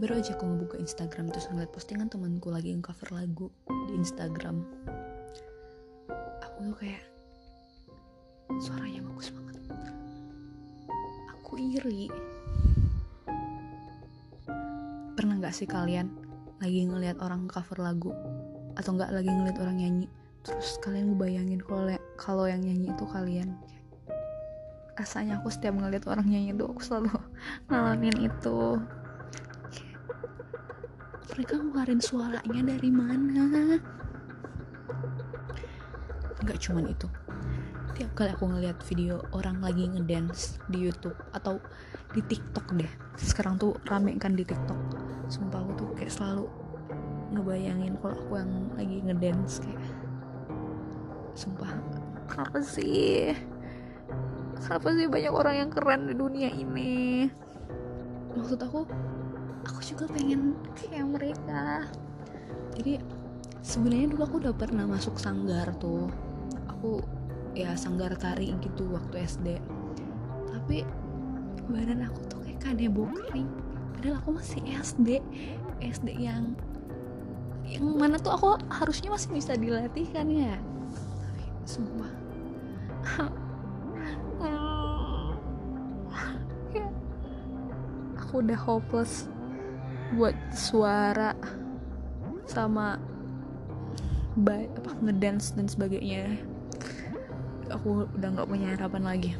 baru aja aku ngebuka Instagram terus ngeliat postingan temanku lagi cover lagu di Instagram. Aku tuh kayak suaranya bagus banget. Aku iri. Pernah nggak sih kalian lagi ngeliat orang cover lagu? Atau nggak lagi ngeliat orang nyanyi? Terus kalian ngebayangin kalau kalau yang nyanyi itu kalian. Rasanya aku setiap ngeliat orang nyanyi itu aku selalu ngalamin itu mereka ngeluarin suaranya dari mana? Nggak cuman itu. Tiap kali aku ngeliat video orang lagi ngedance di YouTube atau di TikTok deh sekarang tuh rame kan di TikTok. Sumpah aku tuh kayak selalu ngebayangin kalau aku yang lagi ngedance kayak sumpah. Kenapa sih? Kenapa sih banyak orang yang keren di dunia ini? Maksud aku aku juga pengen kayak mereka jadi sebenarnya dulu aku udah pernah masuk sanggar tuh. Aku ya sanggar tari gitu waktu SD tapi badan aku tuh kayak kanebo kering padahal aku masih SD SD yang yang mana tuh aku harusnya masih bisa dilatih kan ya? Tapi sumpah. Aku udah hopeless buat suara sama baik apa ngedance dan sebagainya. Aku udah nggak punya harapan lagi